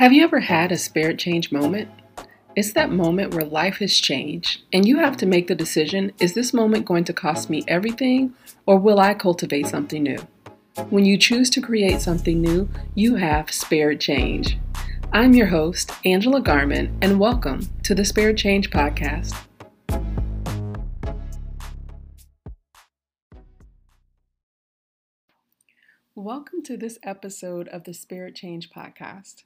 Have you ever had a spared change moment? It's that moment where life has changed and you have to make the decision is this moment going to cost me everything or will I cultivate something new? When you choose to create something new, you have spared change. I'm your host, Angela Garman, and welcome to the Spared Change Podcast. Welcome to this episode of the Spared Change Podcast.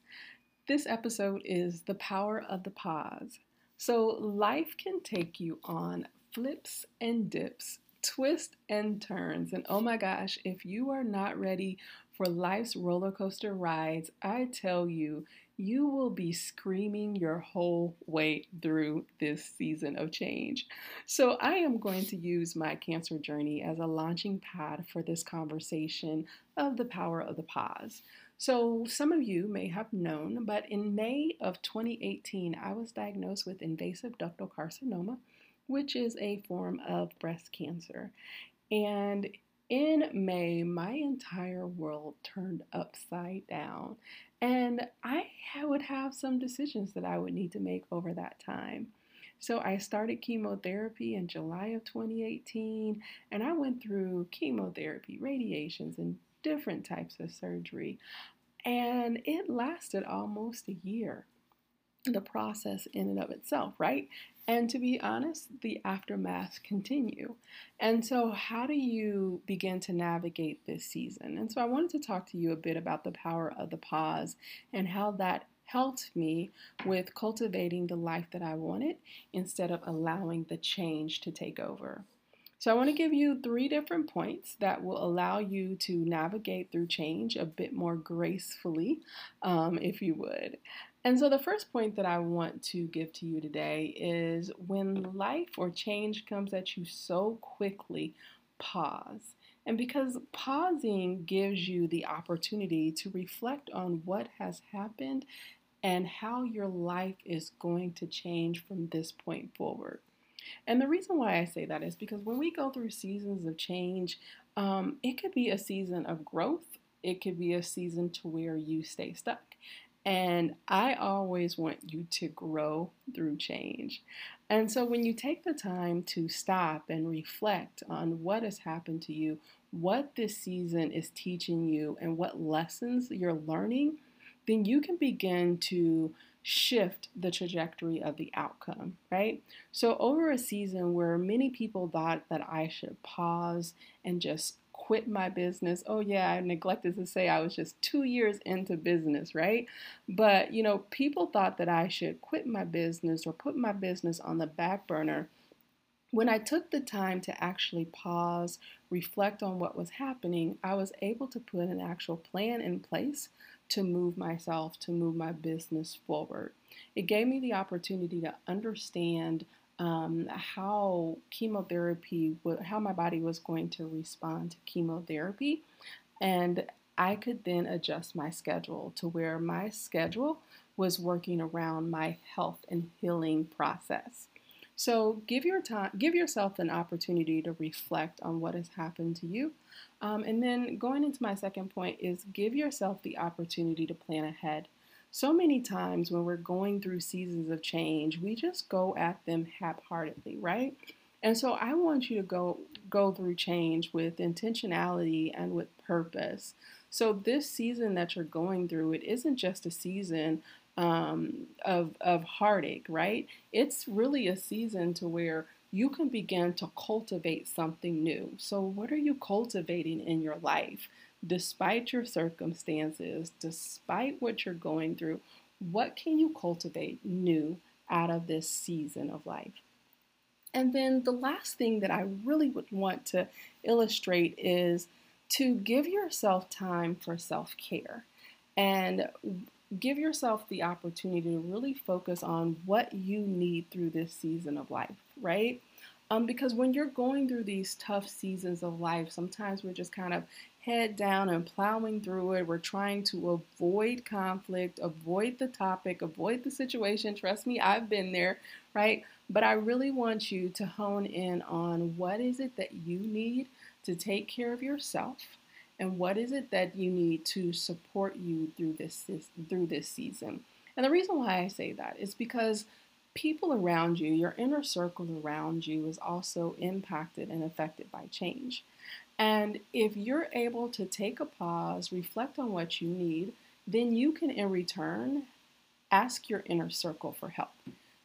This episode is The Power of the Pause. So, life can take you on flips and dips, twists and turns. And oh my gosh, if you are not ready for life's roller coaster rides, I tell you, you will be screaming your whole way through this season of change. So, I am going to use my cancer journey as a launching pad for this conversation of the power of the pause. So, some of you may have known, but in May of 2018, I was diagnosed with invasive ductal carcinoma, which is a form of breast cancer. And in May, my entire world turned upside down. And I would have some decisions that I would need to make over that time. So I started chemotherapy in July of 2018, and I went through chemotherapy, radiations, and different types of surgery. And it lasted almost a year, the process in and of itself, right? And to be honest, the aftermath continue. And so, how do you begin to navigate this season? And so, I wanted to talk to you a bit about the power of the pause and how that helped me with cultivating the life that I wanted instead of allowing the change to take over. So, I want to give you three different points that will allow you to navigate through change a bit more gracefully, um, if you would. And so, the first point that I want to give to you today is when life or change comes at you so quickly, pause. And because pausing gives you the opportunity to reflect on what has happened and how your life is going to change from this point forward. And the reason why I say that is because when we go through seasons of change, um, it could be a season of growth, it could be a season to where you stay stuck. And I always want you to grow through change. And so when you take the time to stop and reflect on what has happened to you, what this season is teaching you, and what lessons you're learning, then you can begin to shift the trajectory of the outcome, right? So, over a season where many people thought that I should pause and just quit my business. Oh, yeah, I neglected to say I was just two years into business, right? But, you know, people thought that I should quit my business or put my business on the back burner. When I took the time to actually pause, reflect on what was happening, I was able to put an actual plan in place to move myself, to move my business forward. It gave me the opportunity to understand um, how chemotherapy, how my body was going to respond to chemotherapy. And I could then adjust my schedule to where my schedule was working around my health and healing process. So give your time, give yourself an opportunity to reflect on what has happened to you. Um, and then going into my second point is give yourself the opportunity to plan ahead. So many times when we're going through seasons of change, we just go at them half-heartedly, right? And so I want you to go go through change with intentionality and with purpose. So this season that you're going through, it isn't just a season um, of of heartache, right? It's really a season to where you can begin to cultivate something new. So what are you cultivating in your life? Despite your circumstances, despite what you're going through, what can you cultivate new out of this season of life? And then the last thing that I really would want to illustrate is to give yourself time for self care and give yourself the opportunity to really focus on what you need through this season of life, right? Um, because when you're going through these tough seasons of life, sometimes we're just kind of head down and plowing through it. We're trying to avoid conflict, avoid the topic, avoid the situation. Trust me, I've been there, right? But I really want you to hone in on what is it that you need to take care of yourself and what is it that you need to support you through this, this through this season. And the reason why I say that is because people around you, your inner circle around you, is also impacted and affected by change. And if you're able to take a pause, reflect on what you need, then you can, in return, ask your inner circle for help.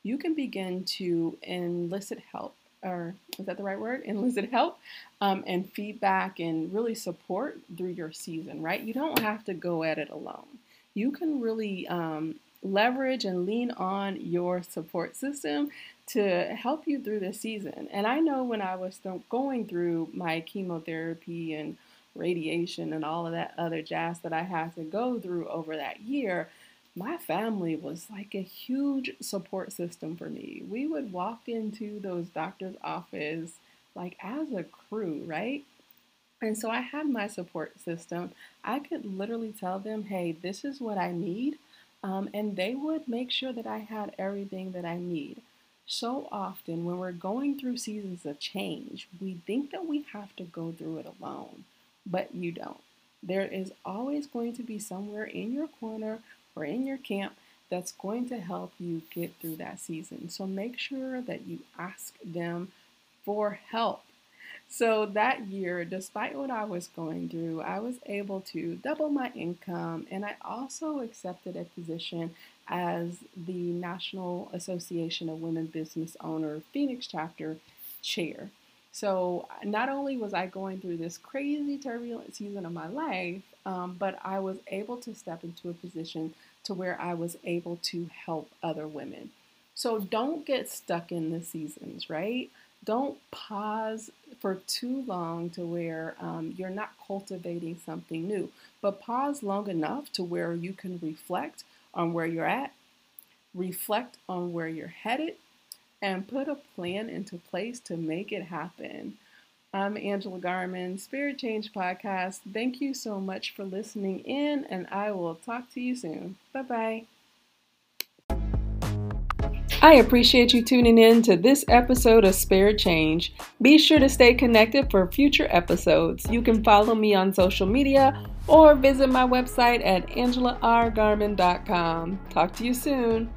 You can begin to elicit help, or is that the right word? Elicit help um, and feedback and really support through your season, right? You don't have to go at it alone. You can really um, leverage and lean on your support system to help you through this season. And I know when I was going through my chemotherapy and radiation and all of that other jazz that I had to go through over that year, my family was like a huge support system for me. We would walk into those doctor's office like as a crew, right? And so I had my support system. I could literally tell them, hey, this is what I need. Um, and they would make sure that I had everything that I need. So often, when we're going through seasons of change, we think that we have to go through it alone, but you don't. There is always going to be somewhere in your corner or in your camp that's going to help you get through that season. So make sure that you ask them for help. So that year, despite what I was going through, I was able to double my income and I also accepted a position as the National Association of Women Business Owner Phoenix chapter chair. So not only was I going through this crazy turbulent season of my life, um, but I was able to step into a position to where I was able to help other women. So don't get stuck in the seasons, right? Don't pause for too long to where um, you're not cultivating something new, but pause long enough to where you can reflect on where you're at, reflect on where you're headed, and put a plan into place to make it happen. I'm Angela Garman, Spared Change Podcast. Thank you so much for listening in, and I will talk to you soon. Bye bye. I appreciate you tuning in to this episode of Spared Change. Be sure to stay connected for future episodes. You can follow me on social media or visit my website at angelargarman.com. Talk to you soon.